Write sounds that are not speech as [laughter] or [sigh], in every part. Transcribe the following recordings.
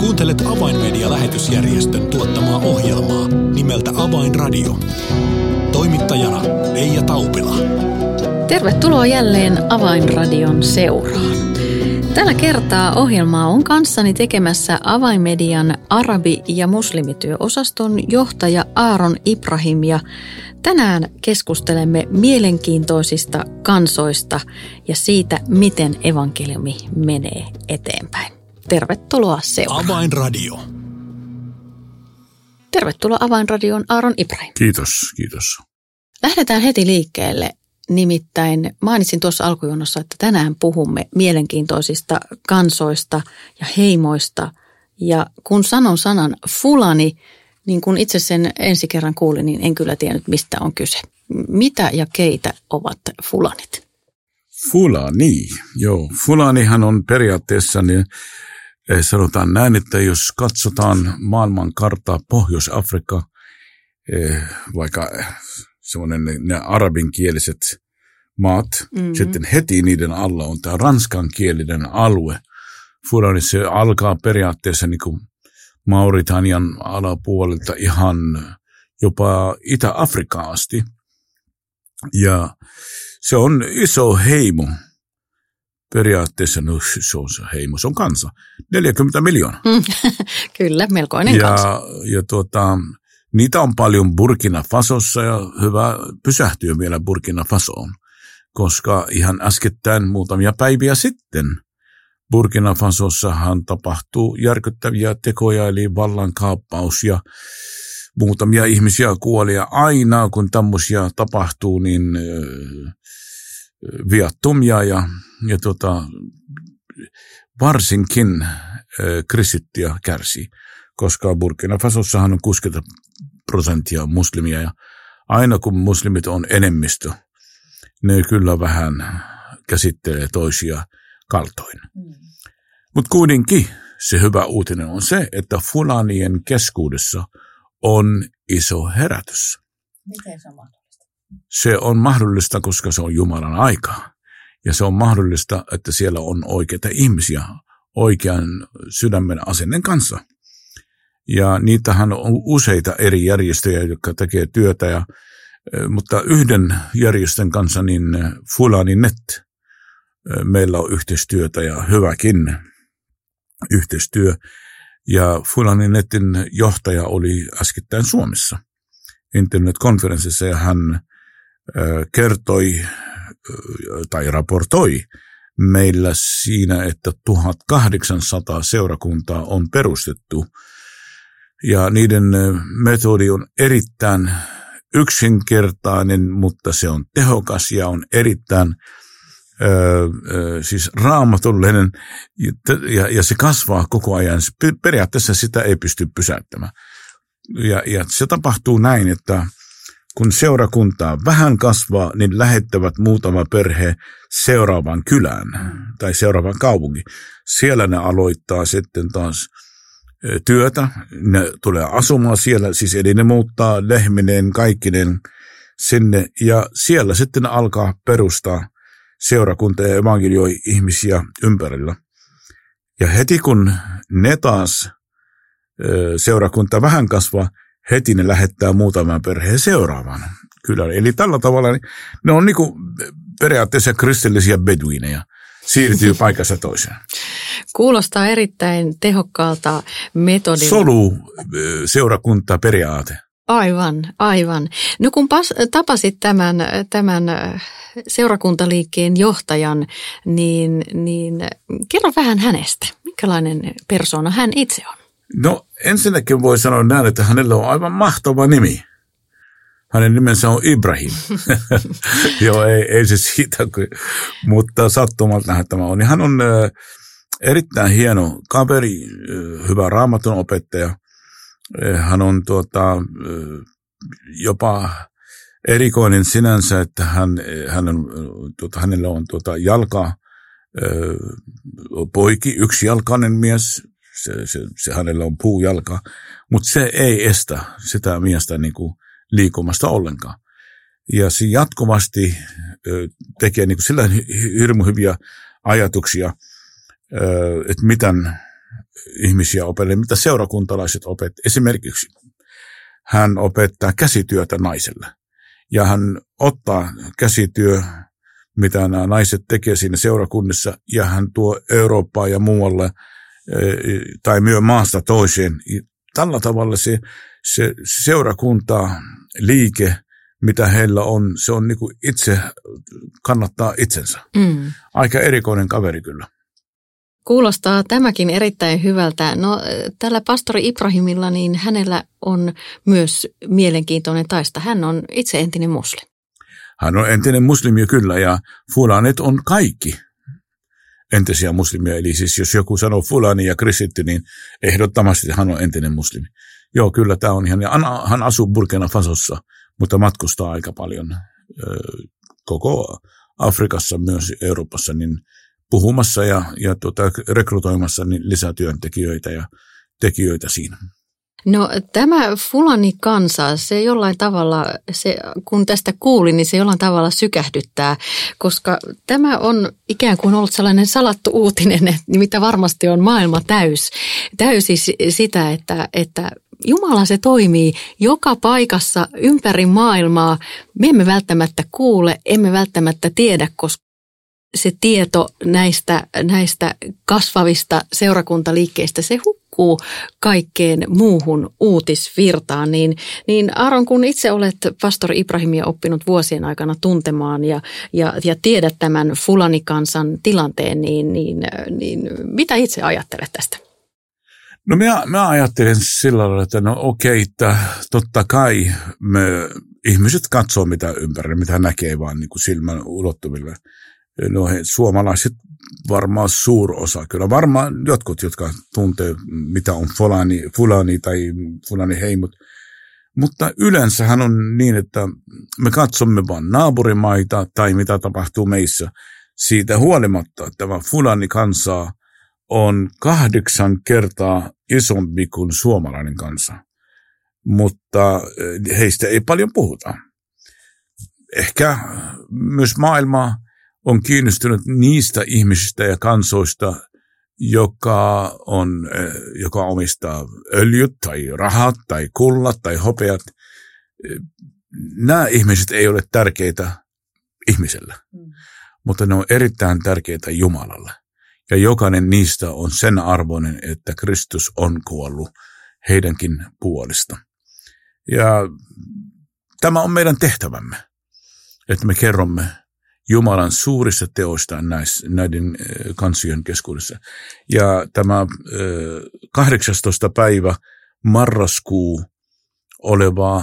Kuuntelet Avainmedia-lähetysjärjestön tuottamaa ohjelmaa nimeltä Avainradio. Toimittajana Leija Taupila. Tervetuloa jälleen Avainradion seuraan. Tällä kertaa ohjelmaa on kanssani tekemässä Avainmedian arabi- ja muslimityöosaston johtaja Aaron Ibrahim ja tänään keskustelemme mielenkiintoisista kansoista ja siitä, miten evankeliumi menee eteenpäin. Tervetuloa seuraan. Avainradio. Tervetuloa Avainradioon Aaron Ibrahim. Kiitos, kiitos. Lähdetään heti liikkeelle. Nimittäin mainitsin tuossa alkujonossa, että tänään puhumme mielenkiintoisista kansoista ja heimoista. Ja kun sanon sanan fulani, niin kun itse sen ensi kerran kuulin, niin en kyllä tiennyt, mistä on kyse. Mitä ja keitä ovat fulanit? Fulani, joo. Fulanihan on periaatteessa, niin sanotaan näin, että jos katsotaan maailman karttaa Pohjois-Afrikka, eh, vaikka semmoinen ne arabinkieliset maat, mm-hmm. sitten heti niiden alla on tämä ranskankielinen alue. Fulani se alkaa periaatteessa niin kuin Mauritanian alapuolelta ihan jopa Itä-Afrikaan asti. Ja se on iso heimo. Periaatteessa, no se on se heimo, se on kansa. 40 miljoonaa. [laughs] Kyllä, melkoinen ja, kansa. Ja tuota, niitä on paljon Burkina Fasossa ja hyvä pysähtyä vielä Burkina Fasoon, koska ihan äskettäin muutamia päiviä sitten Burkina Fasossahan tapahtuu järkyttäviä tekoja, eli vallankaappaus ja muutamia ihmisiä kuoli. Ja aina kun tämmöisiä tapahtuu, niin viattomia ja, ja tota, varsinkin kristittiä kärsii, koska Burkina Fasossahan on 60 prosenttia muslimia ja aina kun muslimit on enemmistö, ne kyllä vähän käsittelee toisia kaltoin. Mm. Mutta kuitenkin se hyvä uutinen on se, että fulanien keskuudessa on iso herätys. Miten se on mahdollista? Se on mahdollista, koska se on Jumalan aikaa. Ja se on mahdollista, että siellä on oikeita ihmisiä oikean sydämen asennen kanssa. Ja niitähän on useita eri järjestöjä, jotka tekee työtä, ja, mutta yhden järjestön kanssa, niin Fulani Net, meillä on yhteistyötä ja hyväkin yhteistyö. Ja Fulani Netin johtaja oli äskettäin Suomessa internetkonferenssissa ja hän kertoi tai raportoi meillä siinä, että 1800 seurakuntaa on perustettu ja niiden metodi on erittäin yksinkertainen, mutta se on tehokas ja on erittäin öö, siis raamatullinen ja, ja se kasvaa koko ajan. Periaatteessa sitä ei pysty pysäyttämään. Ja, ja se tapahtuu näin, että kun seurakuntaa vähän kasvaa, niin lähettävät muutama perhe seuraavaan kylään tai seuraavaan kaupunkiin. Siellä ne aloittaa sitten taas työtä, ne tulee asumaan siellä, siis eli ne muuttaa lehminen, kaikkinen sinne ja siellä sitten alkaa perustaa seurakunta ja evankelioi ihmisiä ympärillä. Ja heti kun ne taas seurakunta vähän kasvaa, heti ne lähettää muutaman perheen seuraavaan kylään. Eli tällä tavalla niin ne on niinku periaatteessa kristillisiä beduineja siirtyy [laughs] paikassa toiseen. Kuulostaa erittäin tehokkaalta metodilta. Solu seurakunta periaate. Aivan, aivan. No kun pas, tapasit tämän, tämän seurakuntaliikkeen johtajan, niin, niin kerro vähän hänestä. Minkälainen persona hän itse on? No ensinnäkin voi sanoa näin, että hänellä on aivan mahtava nimi. Hänen nimensä on Ibrahim. [laughs] Joo, ei, ei se siitä, mutta sattumalta tämä on. hän on erittäin hieno kaveri, hyvä raamatun opettaja. Äh, hän on tuota, jopa erikoinen sinänsä, että hän, hän on, tuota, hänellä on tuota jalka, poiki, yksi jalkainen mies, se, se, se hänellä on puujalka, mutta se ei estä sitä miestä niin kuin liikumasta ollenkaan. Ja se jatkuvasti tekee niin sillä hirmu hyviä ajatuksia, että miten ihmisiä opetella, mitä seurakuntalaiset opet. Esimerkiksi hän opettaa käsityötä naiselle. Ja hän ottaa käsityö, mitä nämä naiset tekee siinä seurakunnassa, ja hän tuo Eurooppaa ja muualle tai myö maasta toiseen. Tällä tavalla se, se seurakunta, liike, mitä heillä on, se on niin kuin itse, kannattaa itsensä. Mm. Aika erikoinen kaveri kyllä. Kuulostaa tämäkin erittäin hyvältä. No tällä pastori Ibrahimilla, niin hänellä on myös mielenkiintoinen taista. Hän on itse entinen muslim. Hän on entinen muslimi kyllä ja fulanet on kaikki entisiä muslimia. Eli siis jos joku sanoo fulani ja kristitty, niin ehdottomasti hän on entinen muslimi. Joo, kyllä tämä on ihan. Ja hän asuu Burkina Fasossa, mutta matkustaa aika paljon koko Afrikassa, myös Euroopassa, niin – puhumassa ja, ja tuota, rekrytoimassa niin lisätyöntekijöitä ja tekijöitä siinä. No tämä Fulani-kansa, se jollain tavalla, se, kun tästä kuulin, niin se jollain tavalla sykähdyttää, koska tämä on ikään kuin ollut sellainen salattu uutinen, mitä varmasti on maailma täys, täysi sitä, että, että Jumala se toimii joka paikassa ympäri maailmaa. Me emme välttämättä kuule, emme välttämättä tiedä, koska se tieto näistä, näistä kasvavista seurakuntaliikkeistä, se hukkuu kaikkeen muuhun uutisvirtaan. Niin, niin Aaron, kun itse olet pastori Ibrahimia oppinut vuosien aikana tuntemaan ja, ja, ja tiedät tämän Fulani-kansan tilanteen, niin, niin, niin mitä itse ajattelet tästä? No minä, minä ajattelen sillä lailla, että no okei, että totta kai me ihmiset katsoo mitä ympärillä, mitä näkee vaan niin kuin silmän ulottuville – no he, suomalaiset varmaan suurosa, kyllä varmaan jotkut, jotka tuntee, mitä on fulani, fulani tai fulani heimot, mutta yleensähän on niin, että me katsomme vain naapurimaita tai mitä tapahtuu meissä. Siitä huolimatta että tämä fulani kansa on kahdeksan kertaa isompi kuin suomalainen kansa, mutta eh, heistä ei paljon puhuta. Ehkä myös maailmaa on kiinnostunut niistä ihmisistä ja kansoista, joka, on, eh, joka omistaa öljyt tai rahat tai kullat tai hopeat. Nämä ihmiset ei ole tärkeitä ihmiselle, mm. mutta ne on erittäin tärkeitä Jumalalle. Ja jokainen niistä on sen arvoinen, että Kristus on kuollut heidänkin puolesta. Ja tämä on meidän tehtävämme, että me kerromme Jumalan suurista teoista näiden kansioiden keskuudessa. Ja tämä 18. päivä marraskuu oleva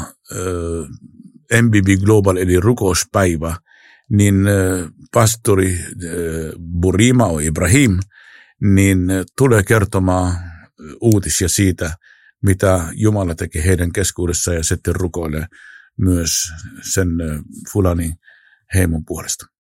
MBB Global eli rukouspäivä, niin pastori Burima o Ibrahim niin tulee kertomaan uutisia siitä, mitä Jumala teki heidän keskuudessa ja sitten rukoilee myös sen Fulani heimon puolesta.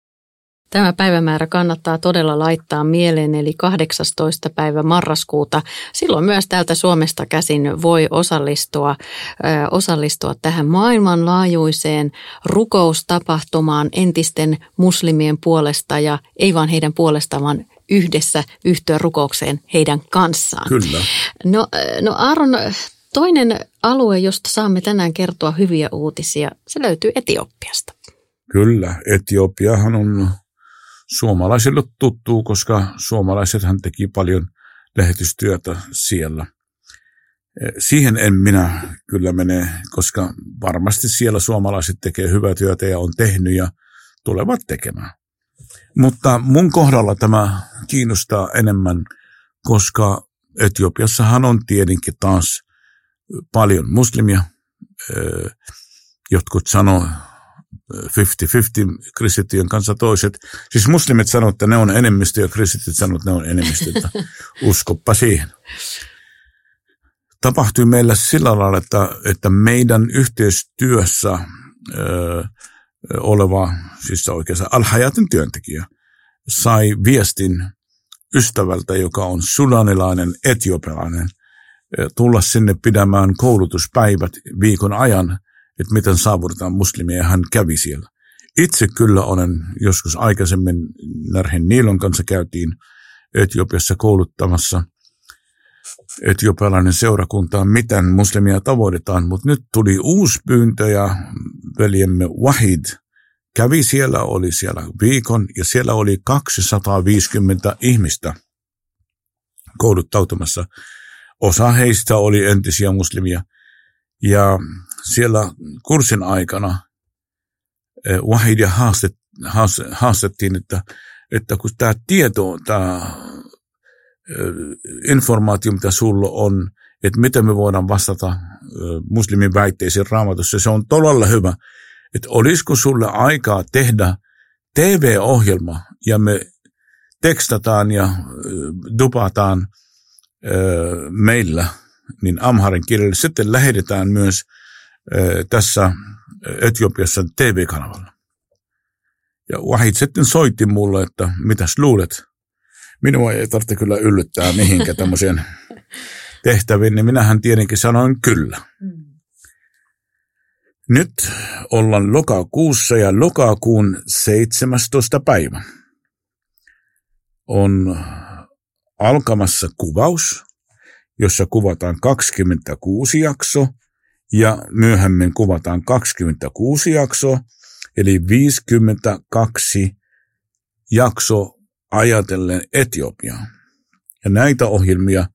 Tämä päivämäärä kannattaa todella laittaa mieleen, eli 18. päivä marraskuuta. Silloin myös täältä Suomesta käsin voi osallistua, ö, osallistua tähän maailmanlaajuiseen rukoustapahtumaan entisten muslimien puolesta ja ei vain heidän puolestaan, vaan yhdessä yhtyä rukoukseen heidän kanssaan. Kyllä. No, no Aaron, toinen alue, josta saamme tänään kertoa hyviä uutisia, se löytyy Etiopiasta. Kyllä, Etiopiahan on suomalaisille tuttuu, koska suomalaisethan teki paljon lähetystyötä siellä. Siihen en minä kyllä mene, koska varmasti siellä suomalaiset tekee hyvää työtä ja on tehnyt ja tulevat tekemään. Mutta mun kohdalla tämä kiinnostaa enemmän, koska Etiopiassahan on tietenkin taas paljon muslimia. Jotkut sanoo 50-50 kristittyjen kanssa toiset. Siis muslimit sanoo, että ne on enemmistö ja kristityt sanoo, että ne on enemmistö. [laughs] Uskoppa siihen. Tapahtui meillä sillä lailla, että, että meidän yhteistyössä ö, oleva, siis oikeastaan Alhajatin työntekijä, sai viestin ystävältä, joka on sudanilainen, etiopialainen, tulla sinne pidämään koulutuspäivät viikon ajan että miten saavutetaan muslimia, ja hän kävi siellä. Itse kyllä olen joskus aikaisemmin Närhen Niilon kanssa käytiin Etiopiassa kouluttamassa etiopialainen seurakunta, miten muslimia tavoitetaan, mutta nyt tuli uusi pyyntö ja veljemme Wahid kävi siellä, oli siellä viikon ja siellä oli 250 ihmistä kouluttautumassa. Osa heistä oli entisiä muslimia ja siellä kurssin aikana eh, Wahidia haastet, haastettiin, että, että kun tämä tieto, tämä informaatio, mitä sulla on, että miten me voidaan vastata muslimin väitteisiin raamatussa, se on todella hyvä. Että olisiko sulle aikaa tehdä TV-ohjelma ja me tekstataan ja dupataan meillä niin amharin kielellä. Sitten lähetetään myös tässä Etiopiassa TV-kanavalla. Ja Wahid sitten soitti mulle, että mitäs luulet, minua ei tarvitse kyllä yllyttää mihinkä [laughs] tämmöiseen tehtäviin, niin minähän tietenkin sanoin kyllä. Mm. Nyt ollaan lokakuussa ja lokakuun 17. päivä on alkamassa kuvaus, jossa kuvataan 26 jakso ja myöhemmin kuvataan 26 jakso, eli 52 jakso ajatellen Etiopiaa. Ja näitä ohjelmia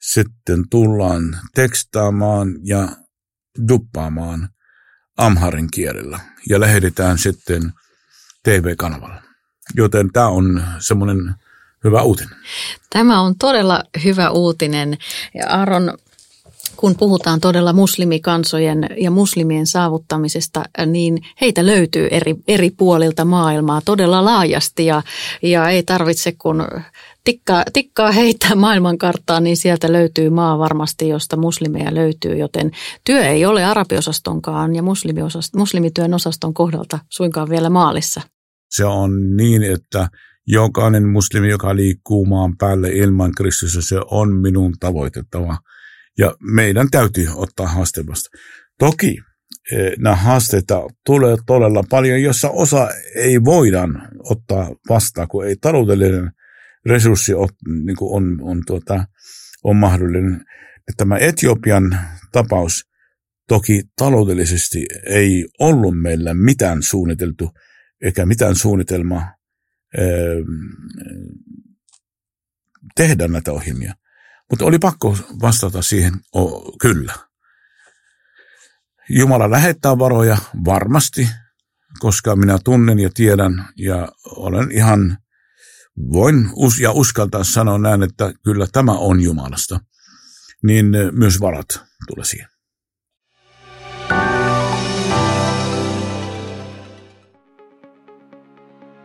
sitten tullaan tekstaamaan ja duppaamaan amharin kielellä ja lähetetään sitten TV-kanavalla. Joten tämä on semmoinen hyvä uutinen. Tämä on todella hyvä uutinen. Ja Aaron, kun puhutaan todella muslimikansojen ja muslimien saavuttamisesta, niin heitä löytyy eri, eri puolilta maailmaa todella laajasti ja, ja ei tarvitse kun tikkaa, tikkaa heittää [laughs] maailmankarttaan, niin sieltä löytyy maa varmasti, josta muslimeja löytyy, joten työ ei ole arabiosastonkaan ja muslimityön osaston kohdalta suinkaan vielä maalissa. Se on niin, että jokainen muslimi, joka liikkuu maan päälle ilman Kristusta, se on minun tavoitettava – ja meidän täytyy ottaa haaste vasta. Toki eh, nämä haasteita tulee todella paljon, jossa osa ei voida ottaa vastaan, kun ei taloudellinen resurssi on, niin on, on, tuota, on mahdollinen. Tämä Etiopian tapaus toki taloudellisesti ei ollut meillä mitään suunniteltu, eikä mitään suunnitelmaa eh, tehdä näitä ohjelmia. Mutta oli pakko vastata siihen, o, kyllä. Jumala lähettää varoja varmasti, koska minä tunnen ja tiedän ja olen ihan, voin us- ja uskaltaa sanoa näin, että kyllä tämä on Jumalasta. Niin myös varat tulee siihen.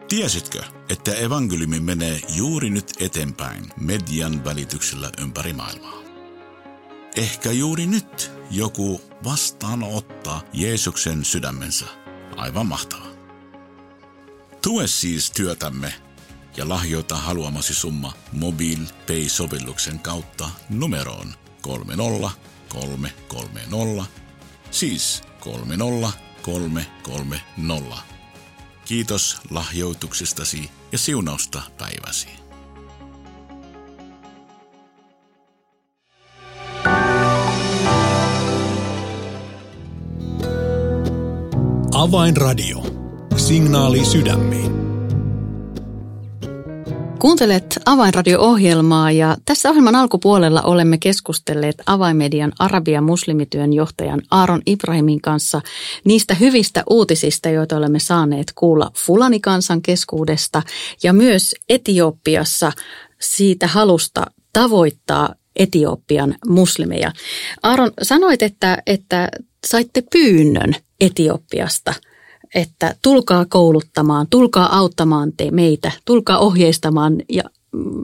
Tiesitkö, että evankeliumi menee juuri nyt eteenpäin median välityksellä ympäri maailmaa? Ehkä juuri nyt joku vastaanottaa Jeesuksen sydämensä. Aivan mahtavaa. Tue siis työtämme ja lahjoita haluamasi summa MobilePay-sovelluksen kautta numeroon 30330, siis 30330. Kiitos lahjoituksestasi ja siunausta päiväsi. Avainradio. Signaali sydämiin. Kuuntelet Avainradio-ohjelmaa ja tässä ohjelman alkupuolella olemme keskustelleet Avainmedian Arabia muslimityön johtajan Aaron Ibrahimin kanssa niistä hyvistä uutisista, joita olemme saaneet kuulla Fulani-kansan keskuudesta ja myös Etiopiassa siitä halusta tavoittaa Etiopian muslimeja. Aaron, sanoit, että, että saitte pyynnön Etiopiasta – että tulkaa kouluttamaan, tulkaa auttamaan te meitä, tulkaa ohjeistamaan ja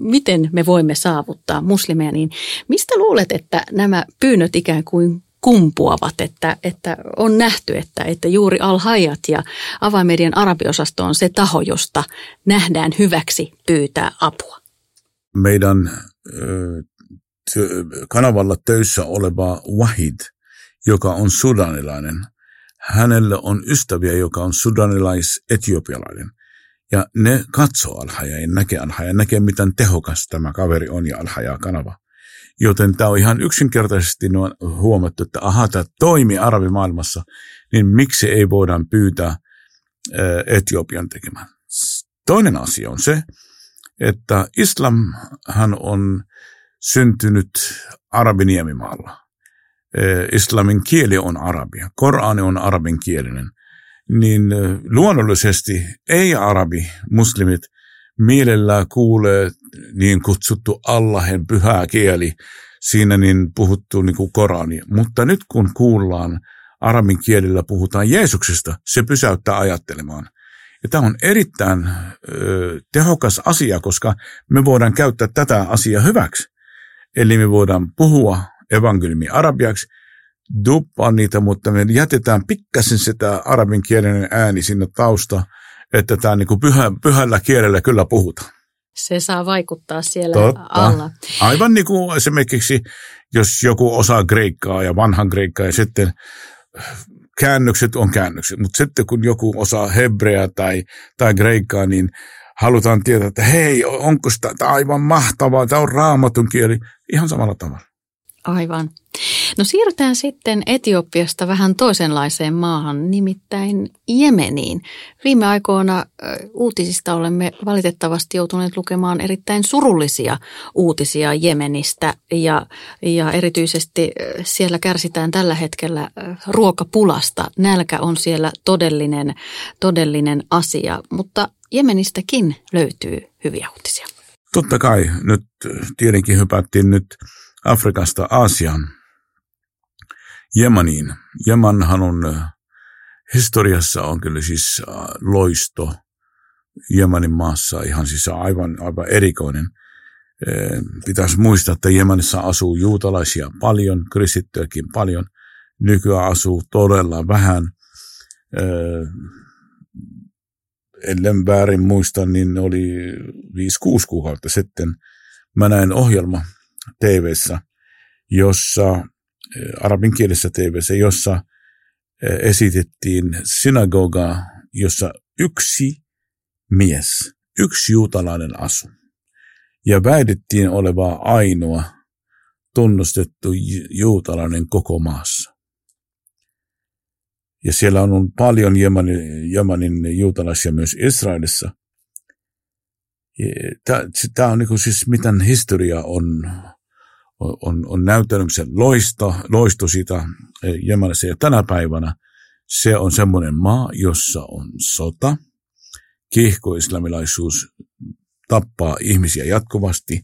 miten me voimme saavuttaa muslimeja, niin mistä luulet, että nämä pyynnöt ikään kuin kumpuavat, että, että on nähty, että, että juuri Al-Hayat ja avaimedian arabiosasto on se taho, josta nähdään hyväksi pyytää apua? Meidän kanavalla töissä oleva Wahid, joka on sudanilainen – hänellä on ystäviä, joka on sudanilais-etiopialainen. Ja ne katsoo Alhaja ja näkee Alhaja, näkee miten tehokas tämä kaveri on ja Alhaja kanava. Joten tämä on ihan yksinkertaisesti huomattu, että aha, tämä toimii arabimaailmassa, niin miksi ei voidaan pyytää Etiopian tekemään. Toinen asia on se, että islamhan on syntynyt arabiniemimaalla. Islamin kieli on arabia, Korani on arabinkielinen, niin luonnollisesti ei-arabi muslimit mielellään kuulee niin kutsuttu Allahen pyhä kieli, siinä niin puhuttu niin kuin Korani. Mutta nyt kun kuullaan arabin kielellä puhutaan Jeesuksesta, se pysäyttää ajattelemaan. Ja tämä on erittäin ö, tehokas asia, koska me voidaan käyttää tätä asiaa hyväksi. Eli me voidaan puhua evankeliumi arabiaksi, duppaa niitä, mutta me jätetään pikkasen sitä arabinkielinen ääni sinne tausta, että tämä niin kuin pyhä, pyhällä kielellä kyllä puhutaan. Se saa vaikuttaa siellä Totta. alla. Aivan niin kuin esimerkiksi, jos joku osaa kreikkaa ja vanhan kreikkaa ja sitten käännökset on käännökset, mutta sitten kun joku osaa hebreaa tai, tai kreikkaa, niin halutaan tietää, että hei, onko tämä aivan mahtavaa, tämä on raamatun kieli, ihan samalla tavalla. Aivan. No siirrytään sitten Etiopiasta vähän toisenlaiseen maahan, nimittäin Jemeniin. Viime aikoina uutisista olemme valitettavasti joutuneet lukemaan erittäin surullisia uutisia Jemenistä ja, ja erityisesti siellä kärsitään tällä hetkellä ruokapulasta. Nälkä on siellä todellinen, todellinen asia, mutta Jemenistäkin löytyy hyviä uutisia. Totta kai. Nyt tietenkin hypättiin nyt Afrikasta Aasiaan, Jemaniin. Jemanhan on historiassa on kyllä siis loisto Jemanin maassa ihan siis aivan, aivan erikoinen. Pitäisi muistaa, että Jemanissa asuu juutalaisia paljon, kristittyäkin paljon. Nykyään asuu todella vähän. Ellen väärin muista, niin oli 5-6 kuukautta sitten. Mä näin ohjelma tv jossa, eh, arabinkielisessä tv jossa eh, esitettiin synagogaa, jossa yksi mies, yksi juutalainen asu. Ja väitettiin olevaa ainoa tunnustettu juutalainen koko maassa. Ja siellä on paljon Jemanin, Jemanin juutalaisia myös Israelissa. Tämä on niin siis, miten historia on on, on näyttänyt sen loisto, loisto siitä Jemenessä ja tänä päivänä se on semmoinen maa, jossa on sota, kiihkoislamilaisuus tappaa ihmisiä jatkuvasti,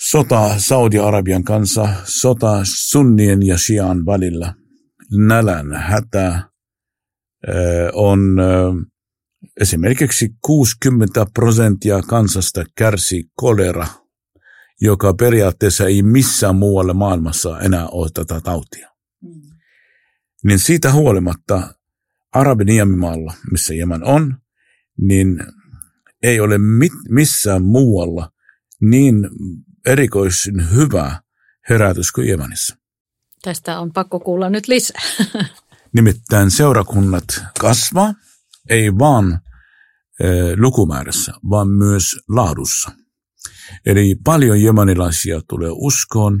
sota Saudi-Arabian kanssa, sota sunnien ja shian välillä, nälän hätä, on esimerkiksi 60 prosenttia kansasta kärsi kolera – joka periaatteessa ei missään muualle maailmassa enää ole tätä tautia. Mm. Niin siitä huolimatta Arabiniemimaalla, missä Jemen on, niin ei ole mit, missään muualla niin erikoisen hyvä herätys kuin Jemenissa. Tästä on pakko kuulla nyt lisää. [laughs] Nimittäin seurakunnat kasvaa, ei vaan e, lukumäärässä, vaan myös laadussa. Eli paljon jemanilaisia tulee uskoon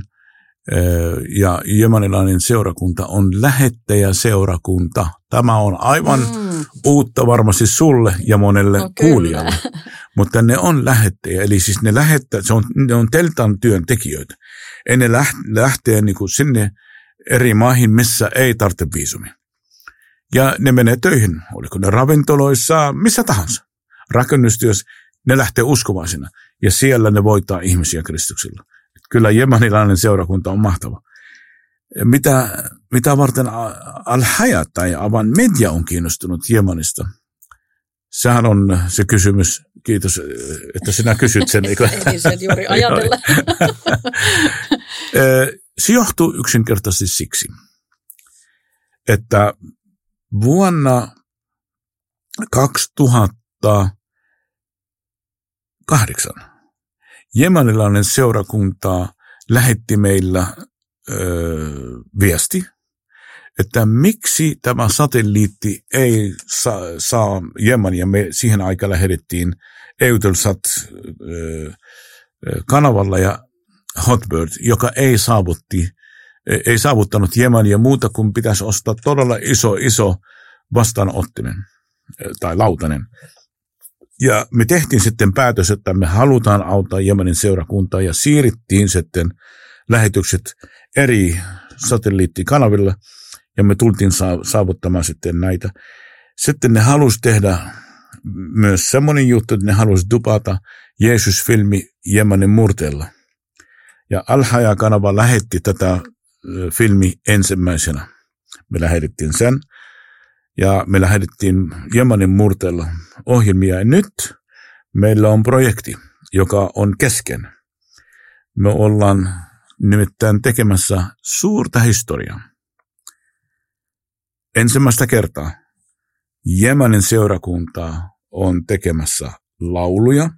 ja jemanilainen seurakunta on lähettäjäseurakunta. Tämä on aivan mm. uutta varmasti sulle ja monelle no, kuulijalle. Mutta ne on lähettäjä, eli siis ne lähettää, se on, ne on teltan työntekijöitä. Ja ne lähtee niin kuin sinne eri maihin, missä ei tarvitse viisumia. Ja ne menee töihin, oliko ne ravintoloissa, missä tahansa. Rakennustyössä, ne lähtee uskovaisina ja siellä ne voittaa ihmisiä Kristuksilla. Kyllä jemanilainen seurakunta on mahtava. Mitä, mitä varten Al-Hayat tai Avan Media on kiinnostunut Jemanista? Sehän on se kysymys. Kiitos, että sinä kysyt sen. Eikö? Ei [laughs] sen juuri ajatella. [laughs] se johtuu yksinkertaisesti siksi, että vuonna 2008 jemanilainen seurakunta lähetti meillä ö, viesti, että miksi tämä satelliitti ei saa, saa Jemania. Me siihen aikaan lähetettiin Eutelsat kanavalla ja Hotbird, joka ei saavutti, ei saavuttanut Jemania muuta kuin pitäisi ostaa todella iso, iso vastaanottimen tai lautanen. Ja me tehtiin sitten päätös, että me halutaan auttaa Jemenin seurakuntaa ja siirrittiin sitten lähetykset eri satelliittikanaville ja me tultiin saavuttamaan sitten näitä. Sitten ne halusi tehdä myös semmoinen juttu, että ne halusi dupata Jeesus-filmi Jemenin murteella. Ja Alhaja-kanava lähetti tätä filmi ensimmäisenä. Me lähetettiin sen ja me lähetettiin Jemenin murteella ohjelmia. Ja nyt meillä on projekti, joka on kesken. Me ollaan nimittäin tekemässä suurta historiaa. Ensimmäistä kertaa Jemenin seurakuntaa on tekemässä lauluja,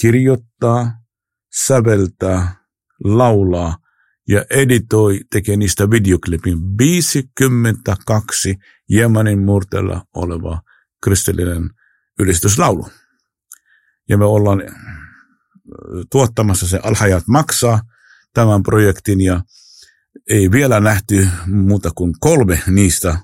kirjoittaa, säveltää, laulaa ja editoi, tekee niistä videoklipin 52 Jemenin murteella oleva kristillinen ylistyslaulu. Ja me ollaan tuottamassa se Alhajat maksaa tämän projektin ja ei vielä nähty muuta kuin kolme niistä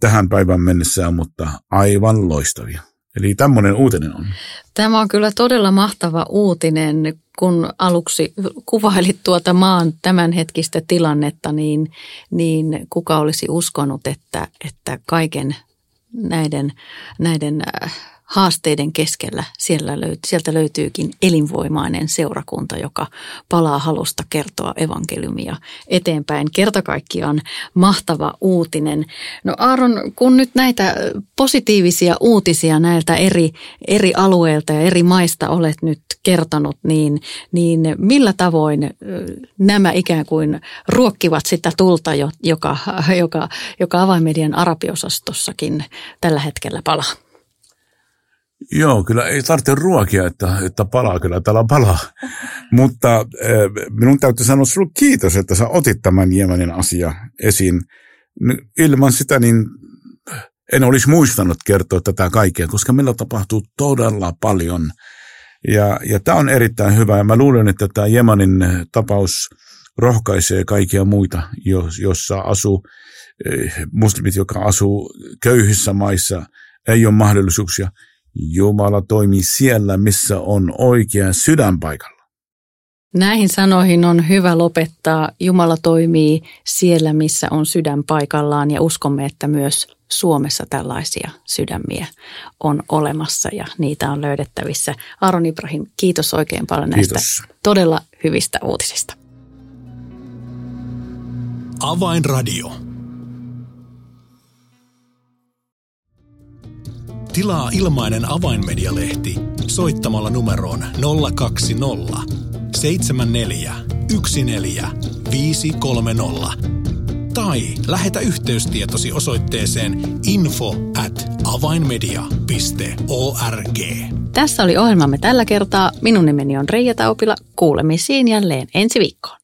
tähän päivän mennessä, mutta aivan loistavia. Eli tämmöinen uutinen on. Tämä on kyllä todella mahtava uutinen. Kun aluksi kuvailit tuota maan tämänhetkistä tilannetta, niin, niin kuka olisi uskonut, että, että kaiken näiden, näiden äh, haasteiden keskellä siellä löyt, sieltä löytyykin elinvoimainen seurakunta, joka palaa halusta kertoa evankeliumia eteenpäin. Kerta kaikkiaan mahtava uutinen. No Aaron, kun nyt näitä positiivisia uutisia näiltä eri, eri alueilta ja eri maista olet nyt kertonut, niin, niin millä tavoin nämä ikään kuin ruokkivat sitä tulta, joka, joka, joka avainmedian arabiosastossakin tällä hetkellä palaa? Joo, kyllä ei tarvitse ruokia, että, että palaa, kyllä täällä palaa. [laughs] Mutta äh, minun täytyy sanoa sinulle kiitos, että sä otit tämän Jemenin asia esiin. Ilman sitä niin en olisi muistanut kertoa tätä kaikkea, koska meillä tapahtuu todella paljon. Ja, ja tämä on erittäin hyvä. Ja mä luulen, että tämä Jemenin tapaus rohkaisee kaikkia muita, jossa asuu muslimit, jotka asuu köyhissä maissa, ei ole mahdollisuuksia – Jumala toimii siellä, missä on oikea sydän paikalla. Näihin sanoihin on hyvä lopettaa. Jumala toimii siellä, missä on sydän paikallaan ja uskomme, että myös Suomessa tällaisia sydämiä on olemassa ja niitä on löydettävissä. Aron Ibrahim, kiitos oikein paljon näistä kiitos. todella hyvistä uutisista. Avainradio. Tilaa ilmainen avainmedialehti soittamalla numeroon 020 74 14 tai lähetä yhteystietosi osoitteeseen info at avainmedia.org. Tässä oli ohjelmamme tällä kertaa. Minun nimeni on Reija Taupila. Kuulemisiin jälleen ensi viikkoon.